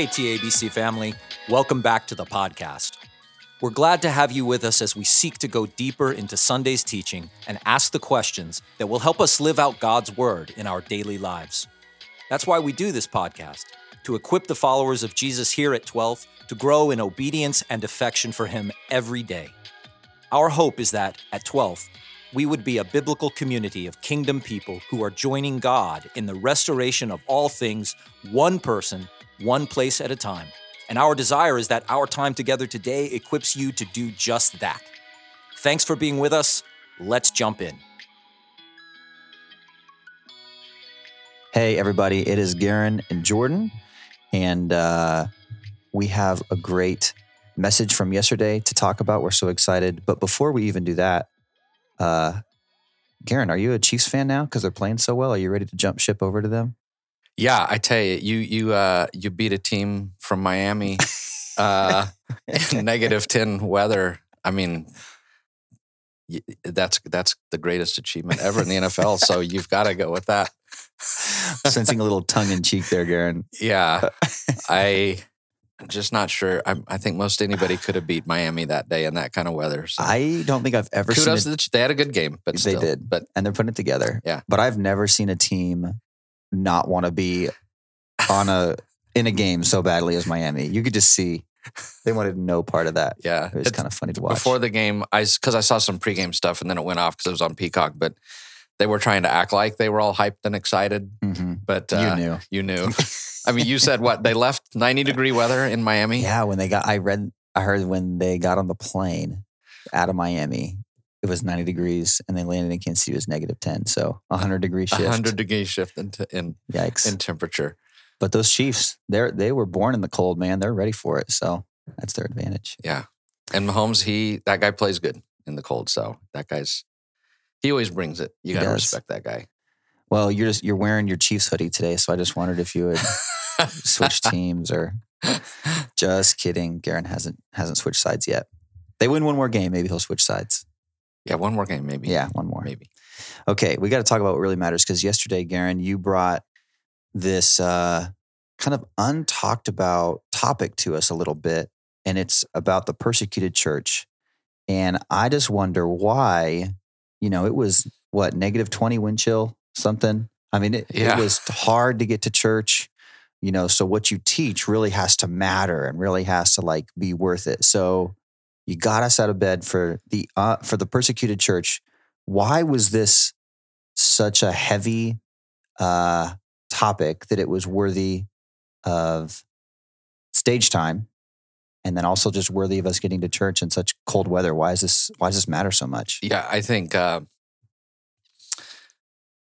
Hey, TABC family, welcome back to the podcast. We're glad to have you with us as we seek to go deeper into Sunday's teaching and ask the questions that will help us live out God's word in our daily lives. That's why we do this podcast, to equip the followers of Jesus here at 12th to grow in obedience and affection for Him every day. Our hope is that at 12th, we would be a biblical community of kingdom people who are joining God in the restoration of all things, one person, one place at a time. And our desire is that our time together today equips you to do just that. Thanks for being with us. Let's jump in. Hey, everybody, it is Garen and Jordan, and uh, we have a great message from yesterday to talk about. We're so excited. But before we even do that, uh, Garen, are you a Chiefs fan now because they're playing so well? Are you ready to jump ship over to them? Yeah, I tell you, you you uh, you beat a team from Miami, uh, in negative ten weather. I mean, that's that's the greatest achievement ever in the NFL. so you've got to go with that. Sensing a little tongue in cheek there, Garen. Yeah, I I'm just not sure. I, I think most anybody could have beat Miami that day in that kind of weather. So I don't think I've ever kudos seen the, they had a good game, but They still, did. But and they're putting it together. Yeah. But I've never seen a team not want to be on a in a game so badly as Miami. You could just see they wanted no part of that. yeah, It was it's- kind of funny to watch. before the game, I because I saw some pregame stuff and then it went off because it was on Peacock, but. They were trying to act like they were all hyped and excited, Mhm. but uh, you knew. You knew. I mean, you said what? They left 90 degree weather in Miami? Yeah, when they got, I read, I heard when they got on the plane out of Miami, it was 90 degrees and they landed in Kansas City, it was negative 10. So 100 degree A shift. 100 degree shift in, in, Yikes. in temperature. but those Chiefs, they're, they were born in the cold, man. They're ready for it. So that's their advantage. Yeah. And Mahomes, he, that guy plays good in the cold. So that guy's, he always brings it. You got to respect that guy. Well, you're just, you're wearing your Chiefs hoodie today. So I just wondered if you would switch teams or just kidding. Garen hasn't, hasn't switched sides yet. They win one more game. Maybe he'll switch sides. Yeah, one more game, maybe. Yeah, one more. Maybe. Okay, we got to talk about what really matters because yesterday, Garen, you brought this uh, kind of untalked about topic to us a little bit, and it's about the persecuted church. And I just wonder why, you know, it was what, negative 20 wind chill, something? I mean, it, Yeah. it was hard to get to church, you know, so what you teach really has to matter and really has to like be worth it. So you got us out of bed for the uh, for the persecuted church. Why was this such a heavy uh, topic that it was worthy of stage time and then also just worthy of us getting to church in such cold weather? Why is this why does this matter so much? Yeah, I think uh,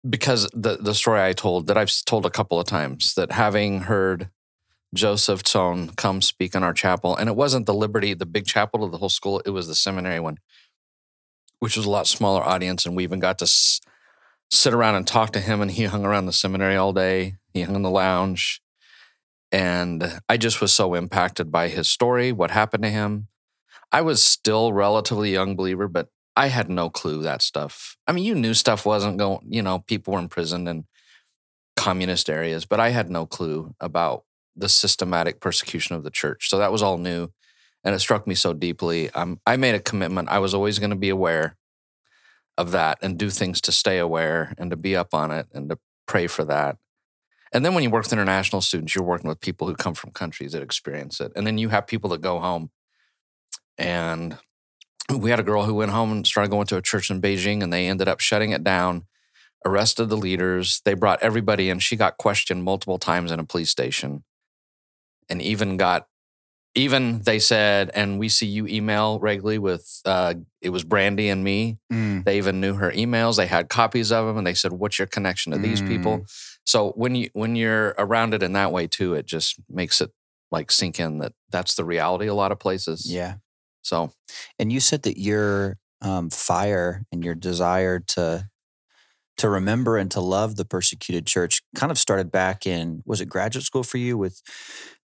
because the the story I told that I've told a couple of times that having heard Joseph Tson come speak in our chapel, and it wasn't the Liberty, the big chapel of the whole school, it was the seminary one, which was a lot smaller audience, and we even got to s- sit around and talk to him, and he hung around the seminary all day. He hung in the lounge, and I just was so impacted by his story, what happened to him. I was still relatively young believer, but I had no clue that stuff. I mean, you knew stuff wasn't going, you know, people were imprisoned in communist areas, but I had no clue about the systematic persecution of the church. So that was all new. And it struck me so deeply. Um, I made a commitment. I was always going to be aware of that and do things to stay aware and to be up on it and to pray for that. And then when you work with international students, you're working with people who come from countries that experience it. And then you have people that go home and we had a girl who went home and started going to a church in Beijing, and they ended up shutting it down, arrested the leaders. They brought everybody in. She got questioned multiple times in a police station, and even got, even they said, and we see you email regularly with, uh, it was Brandy and me. They even knew her emails. They had copies of them, and they said, "What's your connection to these people?" So when you when you're around it in that way too, it just makes it like sink in that that's the reality a lot of places. yeah So and you said that your um, fire and your desire to to remember and to love the persecuted church kind of started back in was it graduate school for you with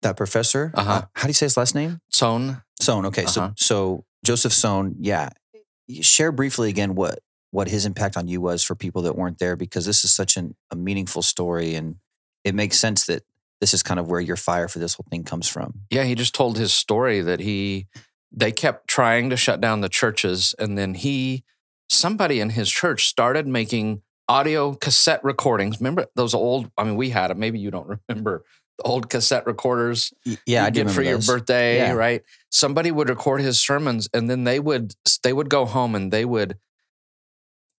that professor Uh-huh. Uh, how do you say his last name Tone, Tson. Okay, Uh-huh. so so Joseph Tson. Yeah, share briefly again what what his impact on you was for people that weren't there because this is such an, a meaningful story and it makes sense that this is kind of where your fire for this whole thing comes from. Yeah, he just told his story that he they kept trying to shut down the churches and then he somebody in his church started making audio cassette recordings. Remember those old I mean we had it, maybe you don't remember the old cassette recorders Yeah, you I did for remember your birthday, Yeah. right? Somebody would record his sermons and then they would they would go home and they would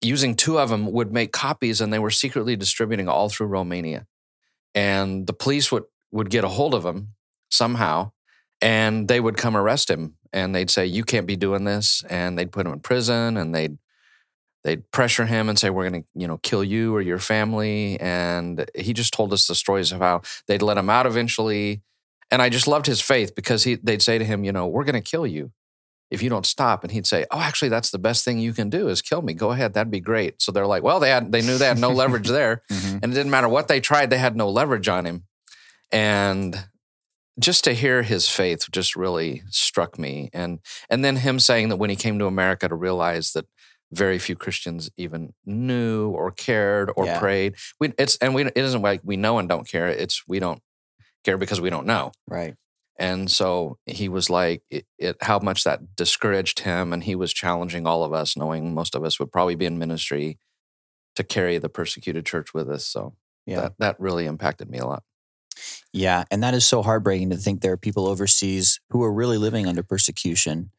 using two of them would make copies and they were secretly distributing all through Romania. And the police would would get a hold of him somehow and they would come arrest him and they'd say you can't be doing this and they'd put him in prison and they'd they'd pressure him and say we're going to you know kill you or your family and he just told us the stories of how they'd let him out eventually and I just loved his faith because he they'd say to him, you know, we're going to kill you if you don't stop. And he'd say, oh, actually, that's the best thing you can do is kill me. Go ahead, that'd be great. So they're like, well, they had they knew they had no leverage there, Mhm. and it didn't matter what they tried, they had no leverage on him. And just to hear his faith just really struck me. And and then him saying that when he came to America to realize that very few Christians even knew or cared or Yeah. prayed. We it's and we it isn't like we know and don't care. It's we don't care because we don't know. Right. And so he was like, it, it, how much that discouraged him. And he was challenging all of us, knowing most of us would probably be in ministry to carry the persecuted church with us. So Yeah. that, that really impacted me a lot. Yeah, and that is so heartbreaking to think there are people overseas who are really living under persecution.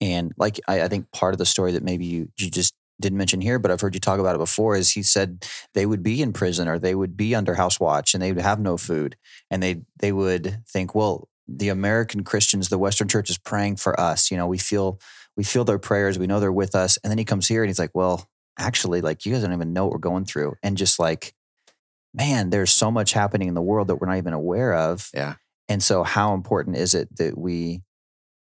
And like I, I think part of the story that maybe you you just didn't mention here, but I've heard you talk about it before, is he said they would be in prison or they would be under house watch and they would have no food, and they they would think, well, the American Christians, the Western Church is praying for us. You know, we feel we feel their prayers, we know they're with us, and then he comes here and he's like, well, actually, like you guys don't even know what we're going through, and just like man, there's so much happening in the world that we're not even aware of. Yeah. And so, how important is it that we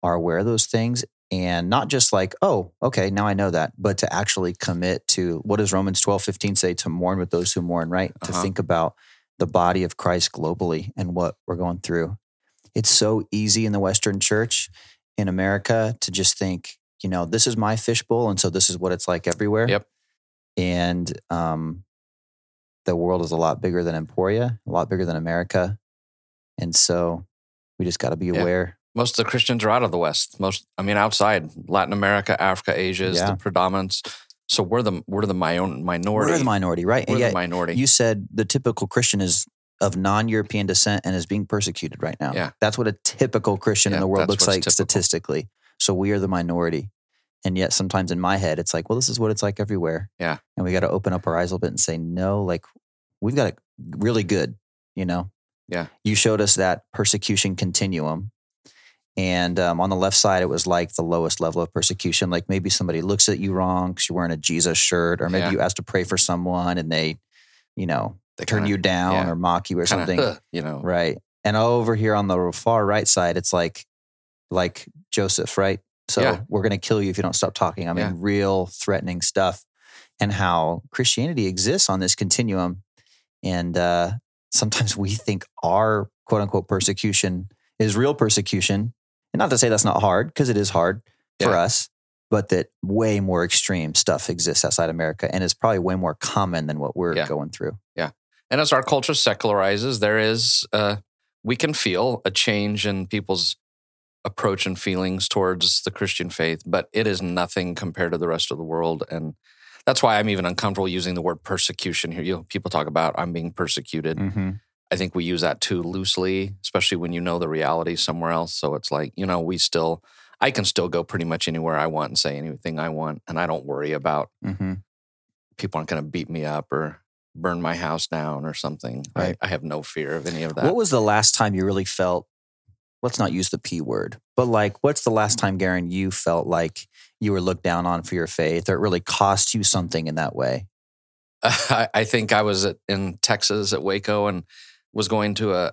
are aware of those things and not just like, oh, okay, now I know that, but to actually commit to what does Romans 12, 15 say? To mourn with those who mourn, right? To Uh-huh. think about the body of Christ globally and what we're going through. It's so easy in the Western church in America to just think, you know, this is my fishbowl. And so this is what it's like everywhere. Yep. And um, the world is a lot bigger than Emporia, a lot bigger than America. And so we just got to be aware. Most of the Christians are out of the West. Most, I mean, outside Latin America, Africa, Asia is Yeah. the predominance. So we're the we're the my own minority. We're the minority, right? We're the minority. you said the typical Christian is of non-European descent and is being persecuted right now. Yeah. That's what a typical Christian in the world looks like typical. statistically. So we are the minority. And yet sometimes in my head, it's like, well, this is what it's like everywhere. Yeah. And we got to open up our eyes a little bit and say, no, like we've got it really good, you know? Yeah. You showed us that persecution continuum. And um, on the left side, it was like the lowest level of persecution. Like maybe somebody looks at you wrong because you're wearing a Jesus shirt, or maybe Yeah. you ask to pray for someone and they, you know, They turn kinda- you down yeah. or mock you or kinda, something. You know. Right. And over here on the far right side, it's like like Joseph, right? So Yeah. we're gonna kill you if you don't stop talking. I mean, Yeah. real threatening stuff. And how Christianity exists on this continuum. And uh sometimes we think our quote unquote persecution is real persecution. And not to say that's not hard, because it is hard for us, but that way more extreme stuff exists outside America and is probably way more common than what we're Yeah. going through. Yeah. And as our culture secularizes, there is uh, we can feel a change in people's approach and feelings towards the Christian faith, but it is nothing compared to the rest of the world. And that's why I'm even uncomfortable using the word persecution here. You know, people talk about I'm being persecuted. Mm-hmm. I think we use that too loosely, especially when you know the reality somewhere else. So it's like, you know, we still, I can still go pretty much anywhere I want and say anything I want. And I don't worry about Mm-hmm. people aren't going to beat me up or burn my house down or something. Right. I, I have no fear of any of that. What was the last time you really felt? Let's not use the P word, but like, what's the last time, Garen, you felt like you were looked down on for your faith, or it really cost you something in that way? I, I think I was at, in Texas at Waco and was going to a,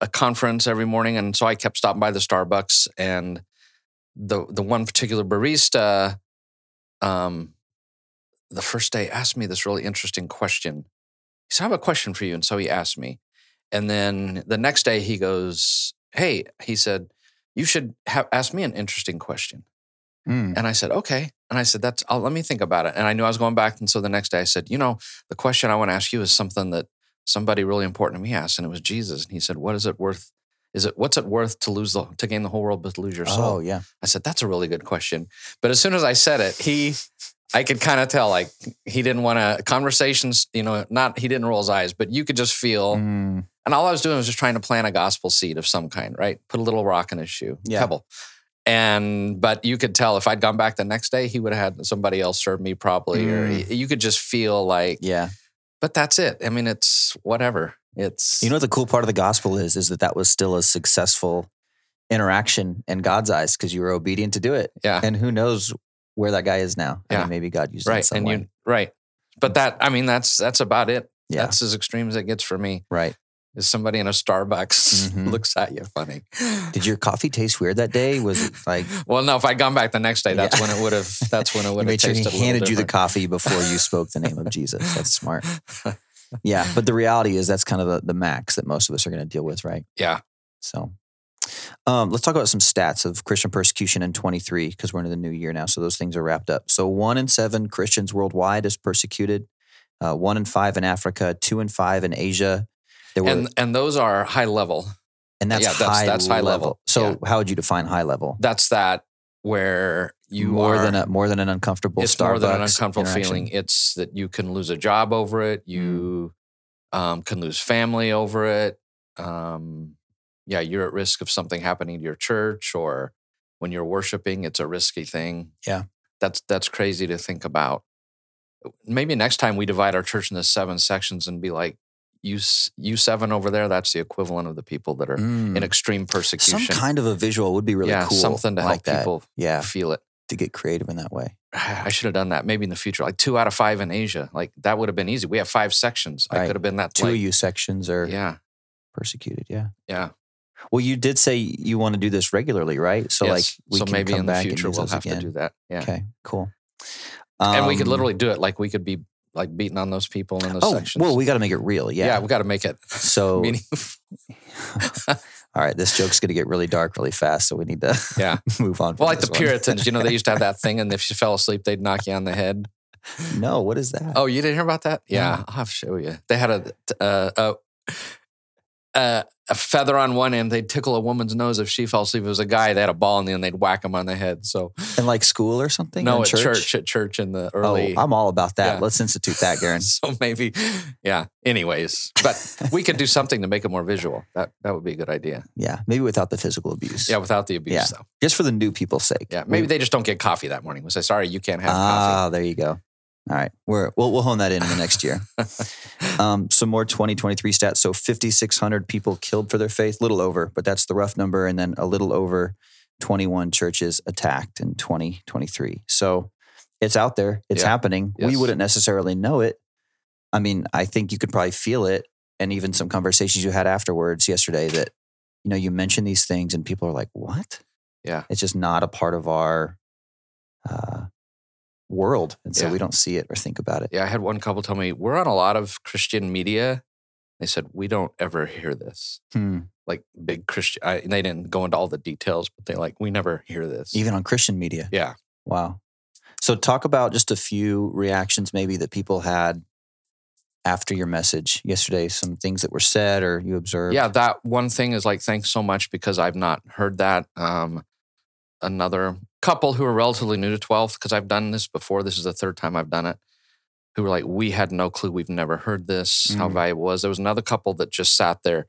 a conference every morning. And so I kept stopping by the Starbucks and the the one particular barista um the first day asked me this really interesting question. He said, I have a question for you. And so he asked me. And then the next day he goes, Hey, he said, you should have ask me an interesting question. Mm. And I said, okay. And I said, that's, I'll, let me think about it. And I knew I was going back. And so the next day I said, you know, the question I want to ask you is something that somebody really important to me asked, and it was Jesus. And he said, What is it worth? Is it what's it worth to lose the to gain the whole world but to lose your soul? Oh yeah. I said, That's a really good question. But as soon as I said it, he I could kind of tell like he didn't want to conversations, you know, not he didn't roll his eyes, but you could just feel Mm, and all I was doing was just trying to plant a gospel seed of some kind, right? Put a little rock in his shoe, Yeah. pebble. And but you could tell if I'd gone back the next day, he would have had somebody else serve me probably, or Mm. he- you could just feel like, yeah. But that's it. I mean, it's whatever. It's You know what the cool part of the gospel is? Is that that was still a successful interaction in God's eyes because you were obedient to do it. yeah, And who knows where that guy is now? I Yeah. mean, maybe God used right, and way. you right. But that I mean, that's that's about it. yeah. That's as extreme as it gets for me. right. Is somebody in a Starbucks Mhm. looks at you funny? Did your coffee taste weird that day? Was it like Well, no. If I'd gone back the next day, that's Yeah. when it would have. That's when it would have made sure he handed you the coffee before you spoke the name of Jesus? That's smart. Yeah, but the reality is that's kind of the, the max that most of us are going to deal with, right? Yeah. So, um, let's talk about some stats of Christian persecution in 23 because we're into the new year now. So those things are wrapped up. So one in seven Christians worldwide is persecuted. Uh, one in five in Africa. Two in five in Asia. There were, and, and those are high level. And that's, yeah, that's- high, that's high level. level. So Yeah. how would you define high level? That's that where you more are, than a more than an uncomfortable. it's more than an uncomfortable feeling. It's that you can lose a job over it. You um, can lose family over it. Um, yeah, you're at risk of something happening to your church, or when you're worshiping, it's a risky thing. Yeah. that's that's crazy to think about. Maybe next time we divide our church into seven sections and be like, you s- you seven over there. That's the equivalent of the people that are Mm. in extreme persecution. Some kind of a visual would be really yeah, cool. something to like help that. people Yeah, feel it. to get creative in that way. I should have done that maybe in the future. Like two out of five in Asia. Like that would have been easy. We have five sections. I could have been that. Two like, of you sections are Yeah. persecuted. Yeah. Yeah. Well, you did say you want to do this regularly, right? So Yes. like we so can maybe come in the back future we'll have again. to do that. Yeah. Okay, cool. and we could Um, literally do it. Like we could be like beating on those people in those Oh, sections. well, we got to make it real. yeah. Yeah. we got to make it. so, meaning, all right, this joke's going to get really dark really fast, so we need to yeah. move on. Well, like the one. Puritans, you know, they used to have that thing, and if you fell asleep, they'd knock you on the head. No, what is that? Oh, you didn't hear about that? Yeah, No. I'll show you. They had a uh, a, a a feather on one end. They'd tickle a woman's nose if she fell asleep. If it was a guy, they had a ball in the end. They'd whack him on the head. So in like school or something? no, In at church? at church in the early. Oh, I'm all about that. Yeah. Let's institute that, Garen. so maybe, yeah. Anyways, but we could do something to make it more visual. That that would be a good idea. yeah, maybe without the physical abuse. Yeah, without the abuse Yeah. though. just for the new people's sake. Yeah, maybe they just don't get coffee that morning. We say, sorry, you can't have coffee Ah, there you go. All right, we're we'll, we'll hone that in in the next year. Um, some more 2023 stats. So 5,600 people killed for their faith, little over, but that's the rough number. And then a little over 21 churches attacked in 2023. So it's out there, it's Yeah. happening. We wouldn't necessarily know it. I mean, I think you could probably feel it. And even some conversations you had afterwards yesterday that, you know, you mention these things and people are like, what? Yeah. It's just not a part of our uh, world. And so Yeah. we don't see it or think about it. Yeah, I had one couple tell me we're on a lot of Christian media. They said we don't ever hear this, Hmm. like big Christian. I, they didn't go into all the details, but they like we never hear this. Even on Christian media. yeah, Wow. So talk about just a few reactions maybe that people had after your message yesterday, some things that were said or you observed. yeah. That one thing is like thanks so much because I've not heard that. Um, another couple who are relatively new to 12th because I've done this before. This is the third time I've done it. Who were like, we had no clue. We've never heard this. How Mm. valuable it was. There was another couple that just sat there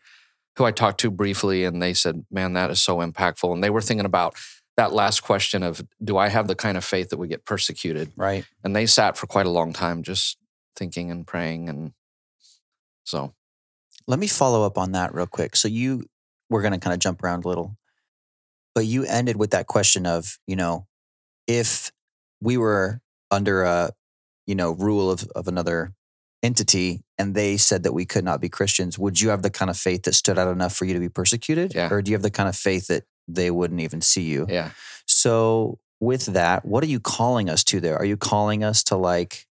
who I talked to briefly, and they said, "Man, that is so impactful." And they were thinking about that last question of, "Do I have the kind of faith that would get persecuted?" Right. And they sat for quite a long time, just thinking and praying, and so Let me follow up on that real quick. So you we're gonna kind of jump around a little. But you ended with that question of, you know, if we were under a, you know, rule of, of another entity and they said that we could not be Christians, would you have the kind of faith that stood out enough for you to be persecuted? Yeah. Or do you have the kind of faith that they wouldn't even see you? yeah, So, with that, what are you calling us to there? Are you calling us to like,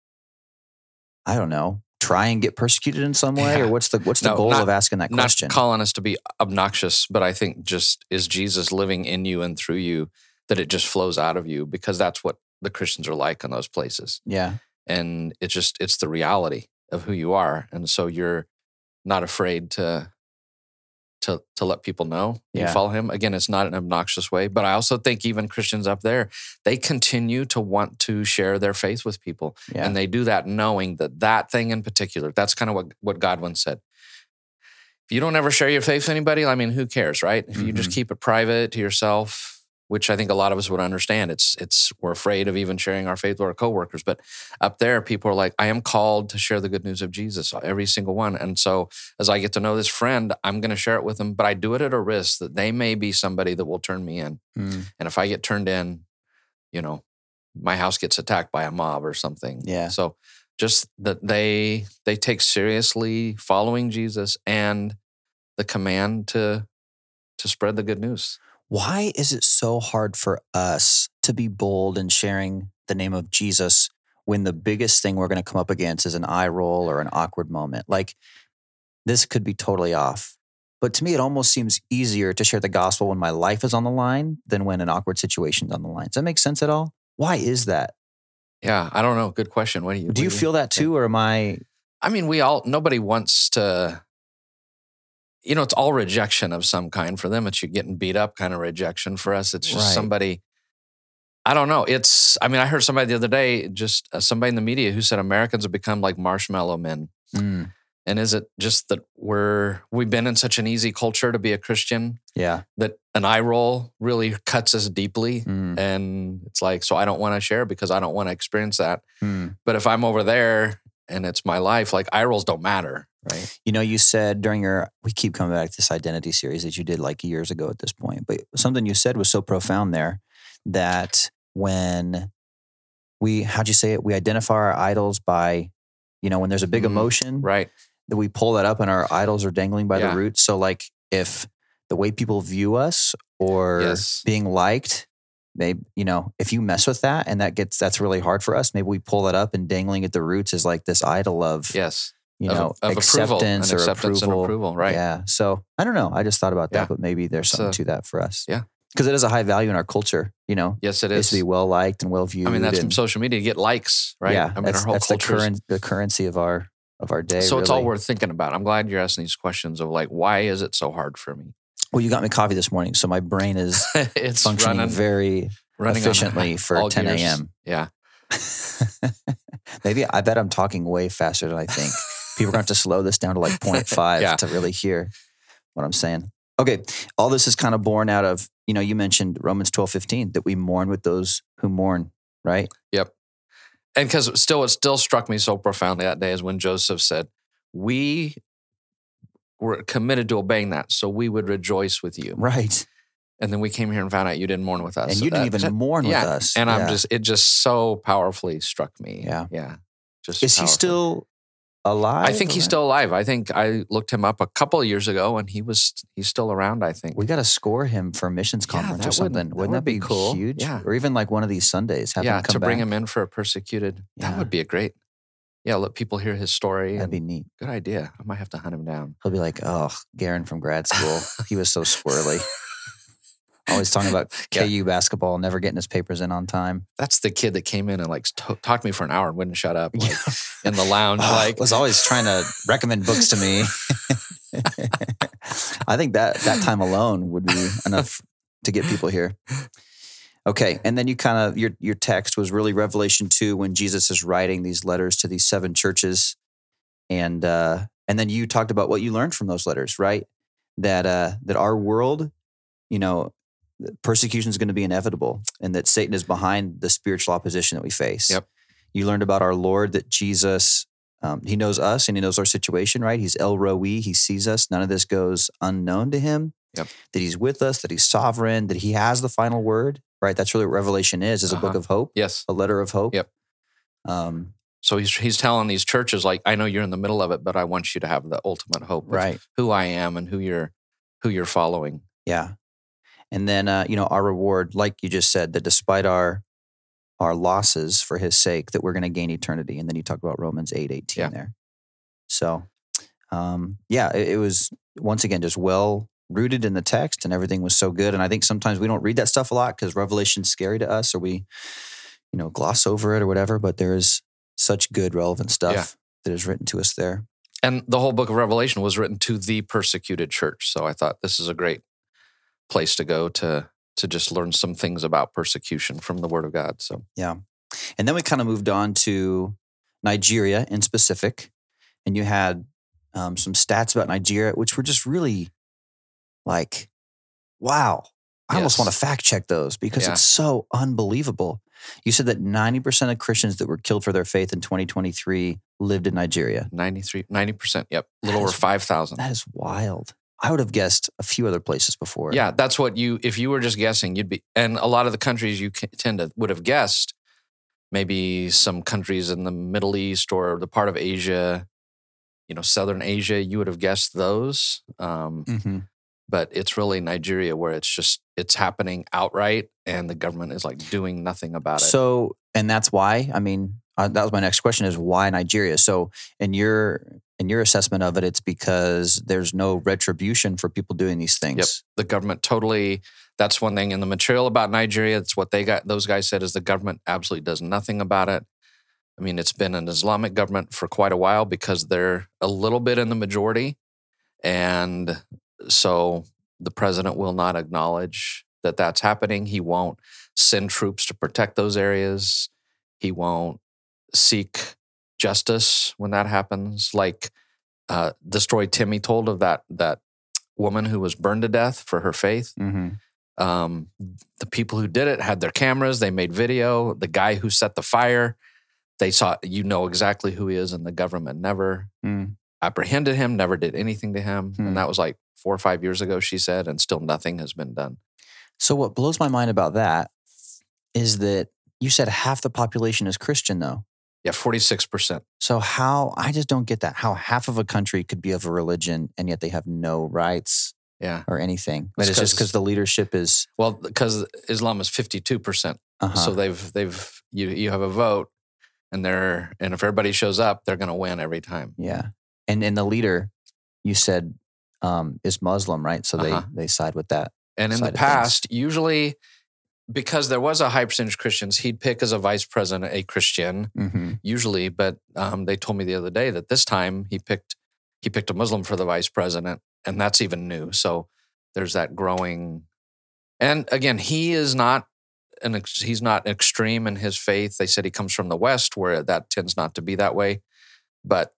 I don't know, try and get persecuted in some way, Yeah. or what's the what's the No, goal not- of asking that question? not calling us to be obnoxious, but I think just is Jesus living in you and through you that it just flows out of you because that's what the Christians are like in those places. yeah, and it's just it's the reality of who you are and so you're not afraid to to to let people know you follow him. Again, it's not an obnoxious way, but I also think even Christians up there, they continue to want to share their faith with people. Yeah. And they do that knowing that that thing in particular, that's kind of what, what Godwin said. If you don't ever share your faith with anybody, I mean, who cares, right? If you just Mhm. keep it private to yourself, which I think a lot of us would understand, it's it's we're afraid of even sharing our faith with our coworkers. But up there, people are like, I am called to share the good news of Jesus, every single one. And so as I get to know this friend, I'm going to share it with them, but I do it at a risk that they may be somebody that will turn me in. Mm, And if I get turned in, you know, my house gets attacked by a mob or something. Yeah. So just that they they take seriously following Jesus and the command to to spread the good news. Why is it so hard for us to be bold in sharing the name of Jesus when the biggest thing we're going to come up against is an eye roll or an awkward moment? Like, this could be totally off. But to me, it almost seems easier to share the gospel when my life is on the line than when an awkward situation's on the line. Does that make sense at all? Why is that? Yeah, I don't know. Good question. What do you Do you what feel that too, or am I? I mean, we all nobody wants to. You know, it's all rejection of some kind for them. It's you getting beat up kind of rejection. For us, it's just Right. somebody. I don't know. It's. I mean, I heard somebody the other day, just uh, somebody in the media who said Americans have become like marshmallow men. Mm, And is it just that we're we've been in such an easy culture to be a Christian yeah. that an eye roll really cuts us deeply? Mm, And it's like, so I don't want to share because I don't want to experience that. mm. But if I'm over there and it's my life, like eye rolls don't matter, right? You know, you said during your, we keep coming back to this identity series that you did like years ago at this point, but something you said was so profound there that when we, how'd you say it? We identify our idols by, you know, when there's a big Mhm. emotion, Right. that we pull that up and our idols are dangling by Yeah. the roots. So, like, if the way people view us or Yes. being liked, maybe, you know, if you mess with that and that gets, that's really hard for us, maybe we pull that up and dangling at the roots is like this idol of, Yes. you of, know, of approval acceptance or acceptance approval. and approval. Right. Yeah. So I don't know. I just thought about that, Yeah. but maybe there's It's something a- to that for us. Yeah. Because it is a high value in our culture, you know, Yes, it it is. to be well liked and well viewed. I mean, that's and, from social media to get likes, right? Yeah. I mean, that's our whole that's the, current, the currency of our, of our day. so it's all worth thinking about. I'm glad you're asking these questions of like, why is it so hard for me? Well, you got me coffee this morning. So my brain is it's functioning running, very running efficiently for 10 gears. a.m. Yeah. Maybe I bet I'm talking way faster than I think. People are going to have to slow this down to like 0.5 Yeah. to really hear what I'm saying. Okay. All this is kind of born out of, you know, you mentioned Romans 12, 15, that we mourn with those who mourn, right? Yep. And because still, it still struck me so profoundly that day is when Joseph said, "We were committed to obeying that, so we would rejoice with you." Right. And then we came here and found out you didn't mourn with us, And So you didn't that- even mourn yeah. with us. And I'm just, it just so powerfully struck me. Yeah. yeah. Just Is he still alive? I think he's still alive. I think I looked him up a couple of years ago, and he was he's still around. I think. We got to score him for a missions conference that or something. that Wouldn't would that be, cool. huge? Yeah. Or even like one of these Sundays, have yeah, to bring him in for a persecuted. That would be a great. Yeah, let people hear his story. That'd and- be neat. good idea. I might have to hunt him down. He'll be like, oh, Garen from grad school. he was so squirrely. Always talking about Yeah. KU basketball, never getting his papers in on time. That's the kid that came in and like to- talked to me for an hour and wouldn't shut up like, in the lounge. Ah, like, was always trying to recommend books to me. I think that that time alone would be enough to get people here. Okay, and then you kind of your your text was really Revelation two when Jesus is writing these letters to these seven churches, and uh, and then you talked about what you learned from those letters, right? That uh, that our world, you know, persecution is going to be inevitable, and that Satan is behind the spiritual opposition that we face. Yep. You learned about our Lord that Jesus um, he knows us and he knows our situation, right? He's El Roi. He sees us. None of this goes unknown to him. Yep. That he's with us, that he's sovereign, that he has the final word, right? That's really what Revelation is, is a book Uh-huh. of hope, yes. a letter of hope. Yep. Um, So he's he's telling these churches like, I know you're in the middle of it, but I want you to have the ultimate hope right. who I am and who you're who you're following. Yeah. And then, uh, you know, our reward, like you just said, that despite our our losses for his sake, that we're going to gain eternity. And then you talk about Romans 8, 18 Yeah. there. So, um, yeah, it, it was once again just well rooted in the text and everything was so good. And I think sometimes we don't read that stuff a lot because Revelation's scary to us or we, you know, gloss over it or whatever. But there is such good, relevant stuff Yeah. that is written to us there. and the whole book of Revelation was written to the persecuted church. So I thought this is a great place to go to to just learn some things about persecution from the Word of God. So Yeah. And then we kind of moved on to Nigeria in specific. And you had um, some stats about Nigeria, which were just really like, wow. I almost want to fact check those because Yeah. it's so unbelievable. You said that 90% of Christians that were killed for their faith in 2023 lived in Nigeria. 93, 90%. Yep. A little That over 5,000. That is wild. I would have guessed a few other places before. Yeah, that's what you. If you were just guessing, you'd be. And a lot of the countries you tend to would have guessed, maybe some countries in the Middle East or the part of Asia, you know, Southern Asia, you would have guessed those. Um, hmm but it's really Nigeria where it's just it's happening outright, and the government is like doing nothing about it. So, and that's why. I mean, uh, that was my next question: is why Nigeria? So, in your in your assessment of it, it's because there's no retribution for people doing these things. Yep. the government totally. That's one thing in the material about Nigeria. It's what they got. Those guys said is the government absolutely does nothing about it. I mean, it's been an Islamic government for quite a while because they're a little bit in the majority. And so the president will not acknowledge that that's happening. He won't send troops to protect those areas. He won't seek justice when that happens. Like uh, the story Timmy told of that that woman who was burned to death for her faith. Mm-hmm. Um, the people who did it had their cameras. They made video. The guy who set the fire, they saw. You know exactly who he is, and the government never Mm. Apprehended him. Never did anything to him, Hmm. and that was like four or five years ago. She said, and still nothing has been done. So, what blows my mind about that is that you said half the population is Christian, though. Yeah, forty six percent. So, how I just don't get that. How half of a country could be of a religion and yet they have no rights Yeah. or anything. But It's it's just 'cause- because the leadership is. Well, because Islam is fifty two percent. Uh-huh. So they've they've you you have a vote, and they're and if everybody shows up, they're going to win every time. Yeah. And and the leader, you said, um, is Muslim, right? So Uh-huh. they they side with that. And in the of things. past, usually because there was a high percentage of Christians, he'd pick as a vice president a Christian, Mm-hmm. usually. But um, they told me the other day that this time he picked he picked a Muslim for the vice president, and that's even new. So there's that growing. And again, he is not an ex- he's not extreme in his faith. They said he comes from the West, where that tends not to be that way, but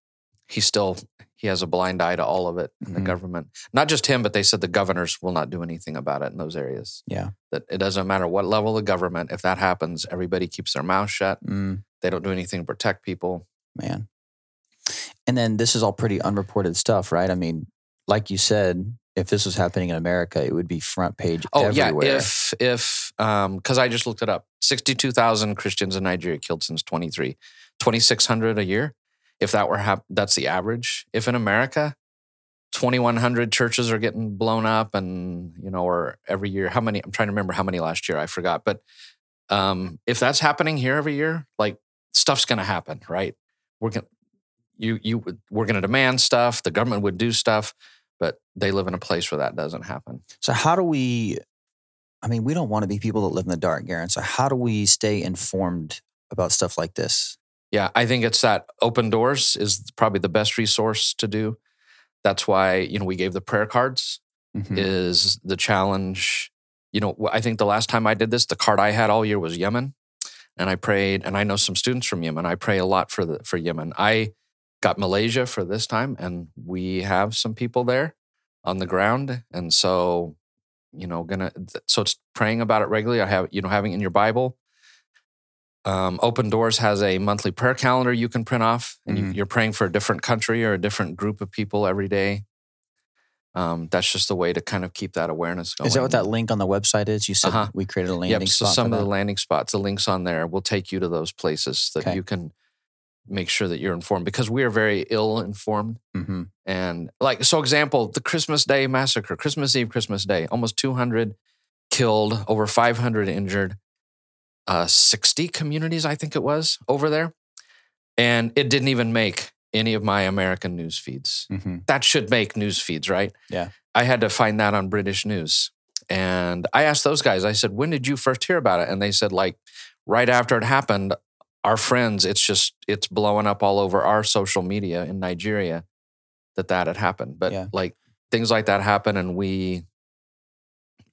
he still he has a blind eye to all of it in the Mhm. government. Not just him, but they said the governors will not do anything about it in those areas. Yeah. That it doesn't matter what level of government, if that happens, everybody keeps their mouth shut. Mm, They don't do anything to protect people. man. And then this is all pretty unreported stuff, right? I mean, like you said, if this was happening in America, it would be front page Oh everywhere. yeah, if if um because I just looked it up, sixty two thousand Christians in Nigeria killed since twenty three, twenty six hundred a year. If that were hap- that's the average. If in America, twenty one hundred churches are getting blown up, and you know, or every year, how many? I'm trying to remember how many last year. I forgot, but um, if that's happening here every year, like stuff's going to happen, right? We're going you you we're going to demand stuff. The government would do stuff, but they live in a place where that doesn't happen. So how do we? I mean, we don't want to be people that live in the dark, Garen. So how do we stay informed about stuff like this? Yeah, I think it's that open doors is probably the best resource to do. That's why, you know, we gave the prayer cards Mhm. is the challenge. You know, I think the last time I did this, the card I had all year was Yemen. And I prayed, and I know some students from Yemen. I pray a lot for the for Yemen. I got Malaysia for this time, and we have some people there on the ground. And so, you know, gonna so it's praying about it regularly. I have, you know, having it in your Bible. Um, Open Doors has a monthly prayer calendar you can print off, and you, Mhm. you're praying for a different country or a different group of people every day. Um, that's just a way to kind of keep that awareness going. Is that what that link on the website is? You said Uh-huh. we created a landing Yep. So some of the landing spots, the links on there will take you to those places that Okay. you can make sure that you're informed because we are very ill informed. Mhm. And like, so example, the Christmas Day massacre, Christmas Eve, Christmas Day, almost 200 killed, over 500 injured, uh, 60 communities, I think it was over there. And it didn't even make any of my American news feeds Mhm. that should make news feeds, right? Yeah. I had to find that on British news. And I asked those guys, I said, when did you first hear about it? And they said, like, right after it happened, our friends, it's just, it's blowing up all over our social media in Nigeria. that that had happened. But Yeah. like things like that happen, and we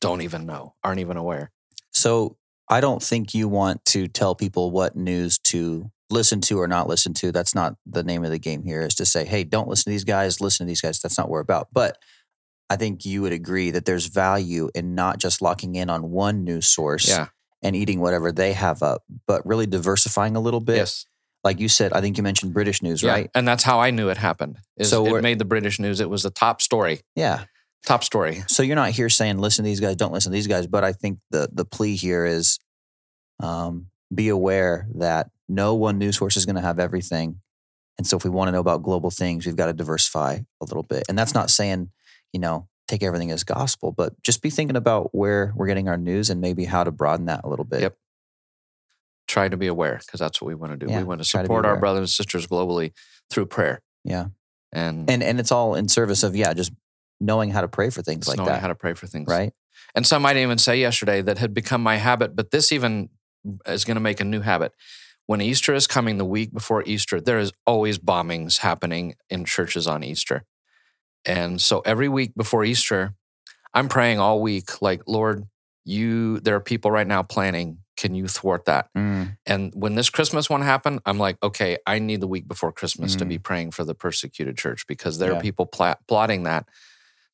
don't even know, aren't even aware. So I don't think you want to tell people what news to listen to or not listen to. That's not the name of the game here, is to say, hey, don't listen to these guys, listen to these guys. That's not what we're about. But I think you would agree that there's value in not just locking in on one news source Yeah. and eating whatever they have up, but really diversifying a little bit. Yes. Like you said, I think you mentioned British news, Yeah. right? And that's how I knew it happened. So it made the British news. It was the top story. Yeah. Top story. So you're not here saying listen to these guys, don't listen to these guys, but I think the the plea here is um, be aware that no one news source is going to have everything, and so if we want to know about global things, we've got to diversify a little bit. And that's not saying you know take everything as gospel, but just be thinking about where we're getting our news and maybe how to broaden that a little bit. Yep. Try to be aware because that's what we want to do. Yeah, we want to try to support our brothers and sisters globally through prayer. Yeah. And, And and it's all in service of yeah, just knowing how to pray for things just like knowing that, Knowing how to pray for things. right? And some might even say yesterday that had become my habit, but this even is going to make a new habit. When Easter is coming, the week before Easter, there is always bombings happening in churches on Easter. And so every week before Easter, I'm praying all week, like, Lord, you, there are people right now planning. Can you thwart that? Mm, And when this Christmas one happened, I'm like, okay, I need the week before Christmas to Mm. be praying for the persecuted church because there Yeah. are people pla- plotting that.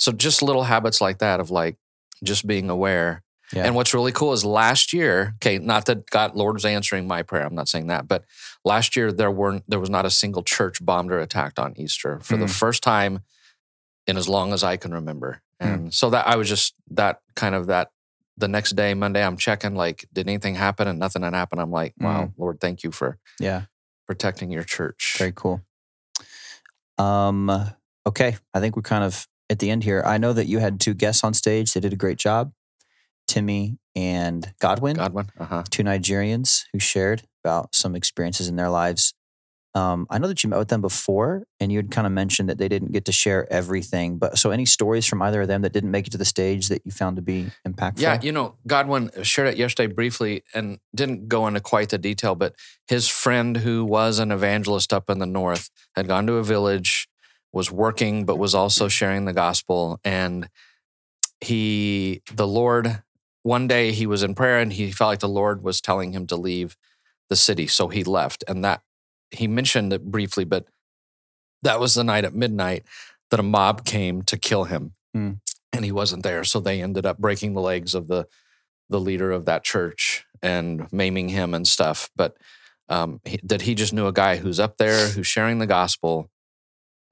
So just little habits like that of like just being aware. Yeah. And what's really cool is last year, okay, not that God Lord was answering my prayer, I'm not saying that, but last year there weren't there was not a single church bombed or attacked on Easter for the Mm. first time in as long as I can remember. Mm. And so that I was just that kind of that the next day, Monday, I'm checking like, did anything happen? And nothing had happened. I'm like, wow, Lord, thank you for yeah. protecting your church. Very cool. Um, okay. I think we're kind of at the end here. I know that you had two guests on stage. They did a great job. Timmy and Godwin, Godwin. Uh huh. two Nigerians who shared about some experiences in their lives. Um, I know that you met with them before and you had kind of mentioned that they didn't get to share everything. But so any stories from either of them that didn't make it to the stage that you found to be impactful? Yeah, you know, Godwin shared it yesterday briefly and didn't go into quite the detail, but his friend who was an evangelist up in the north had gone to a village, was working, but was also sharing the gospel. And he, the Lord, one day he was in prayer and he felt like the Lord was telling him to leave the city. So he left. And that he mentioned it briefly, but that was the night at midnight that a mob came to kill him. Hmm. And he wasn't there. So they ended up breaking the legs of the the leader of that church and maiming him and stuff. But um, he, that he just knew a guy who's up there, who's sharing the gospel,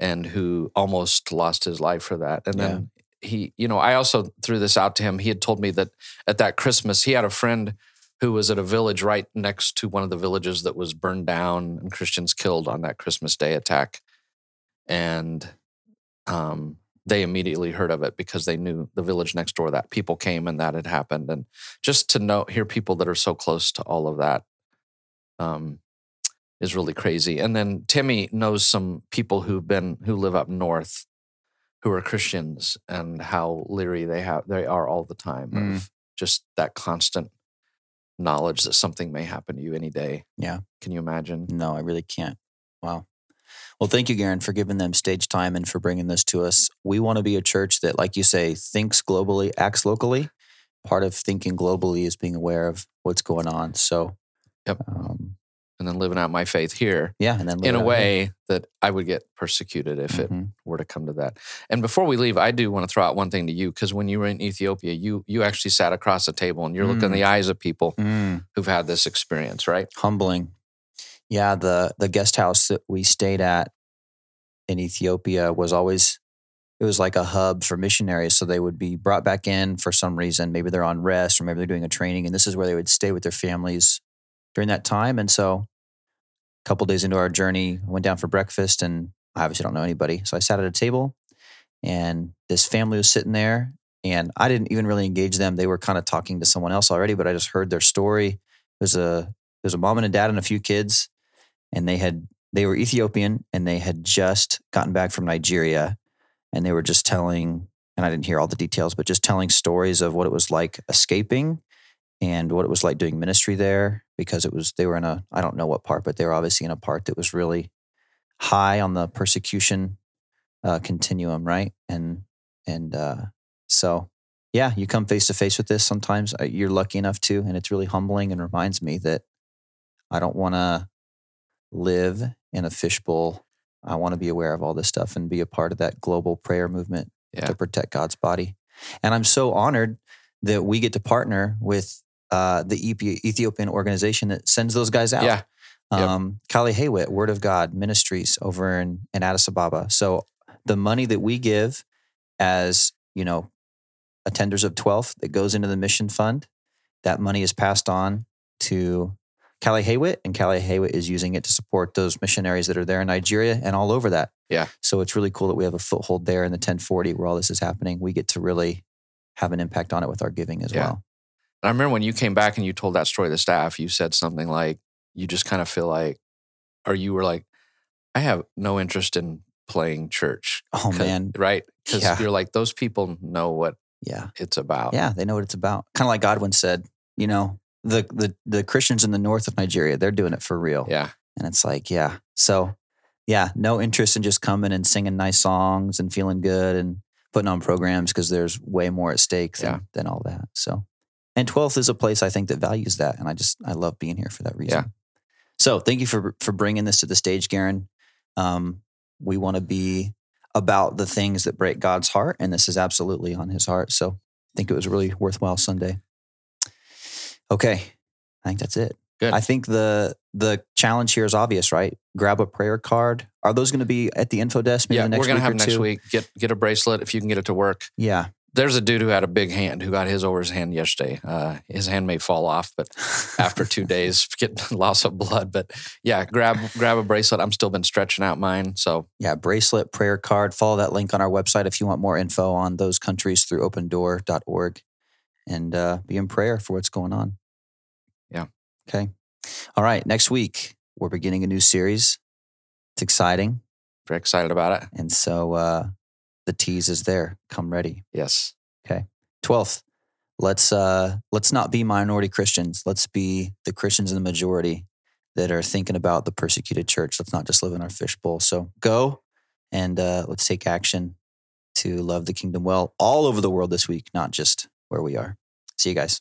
and who almost lost his life for that. And then he, you know, I also threw this out to him. He had told me that at that Christmas, he had a friend who was at a village right next to one of the villages that was burned down and Christians killed on that Christmas Day attack. And um, they immediately heard of it because they knew the village next door that people came and that had happened. And just to know, hear people that are so close to all of that um, is really crazy. And then Timmy knows some people who've been who live up north who are Christians and how leery they have they are all the time Mm. of just that constant knowledge that something may happen to you any day. Yeah. Can you imagine? No, I really can't. Wow. Well, thank you, Garen, for giving them stage time and for bringing this to us. We want to be a church that, like you say, thinks globally, acts locally. Part of thinking globally is being aware of what's going on. So, Yep. um, And then living out my faith here yeah, and then in a way that I would get persecuted if here. it were to come to that. And before we leave, I do want to throw out one thing to you because when you were in Ethiopia, you you actually sat across the table and you're looking in Mm. the eyes of people Mm, who've had this experience, right? humbling. Yeah, the the guest house that we stayed at in Ethiopia was always it was like a hub for missionaries. So they would be brought back in for some reason. Maybe they're on rest or maybe they're doing a training, and this is where they would stay with their families during that time. And so, a couple days into our journey, I went down for breakfast, and I obviously don't know anybody. So I sat at a table, and this family was sitting there, and I didn't even really engage them. They were kind of talking to someone else already, but I just heard their story. Was a was a mom and a dad and a few kids, and they had they were Ethiopian and they had just gotten back from Nigeria, and they were just telling, and I didn't hear all the details, but just telling stories of what it was like escaping and what it was like doing ministry there because it was they were in a I don't know what part, but they were obviously in a part that was really high on the persecution uh, continuum, right? And and uh, so yeah, you come face to face with this sometimes. Uh, you're lucky enough to, and it's really humbling and reminds me that I don't want to live in a fishbowl. I want to be aware of all this stuff and be a part of that global prayer movement Yeah. to protect God's body. And I'm so honored that we get to partner with uh, the Ethi- Ethiopian organization that sends those guys out. Yeah. Yep. Um, Kale Heywet, Word of God Ministries over in, in Addis Ababa. So the money that we give as, you know, attenders of 12th that goes into the mission fund, that money is passed on to Kale Heywet, and Kale Heywet is using it to support those missionaries that are there in Nigeria and all over that. Yeah. So it's really cool that we have a foothold there in the 1040 where all this is happening. We get to really have an impact on it with our giving as Yeah. well. I remember when you came back and you told that story to the staff, you said something like, you just kind of feel like, or you were like, I have no interest in playing church. Oh man. Right? Because Yeah. you're like, those people know what Yeah. it's about. Yeah, they know what it's about. Kind of like Godwin said, you know, the the the Christians in the north of Nigeria, they're doing it for real. Yeah. And it's like, yeah. So, yeah, no interest in just coming and singing nice songs and feeling good and putting on programs because there's way more at stake than, Yeah. than all that. So, and 12th is a place I think that values that. And I just, I love being here for that reason. Yeah. So, thank you for, for bringing this to the stage, Garen. Um, we want to be about the things that break God's heart. And this is absolutely on his heart. So, I think it was a really worthwhile Sunday. Okay. I think that's it. Good. I think the the challenge here is obvious, right? Grab a prayer card. Are those going to be at the info desk? Maybe yeah. the next We're going to have next two? week. Get get a bracelet if you can get it to work. Yeah, There's a dude who had a big hand who got his over his hand yesterday. Uh, his hand may fall off, but after two days, get loss of blood. But yeah, grab grab a bracelet. I'm still been stretching out mine. So yeah, bracelet, prayer card. Follow that link on our website if you want more info on those countries through opendoor.org and uh, be in prayer for what's going on. Yeah. Okay. All right. Next week we're beginning a new series. It's exciting, very excited about it. and so uh, the tease is there. Come ready. Yes. Okay. Twelfth, let's uh, let's not be minority Christians. Let's be the Christians in the majority that are thinking about the persecuted church. Let's not just live in our fishbowl. So go and uh, let's take action to love the kingdom well all over the world this week, not just where we are. See you guys.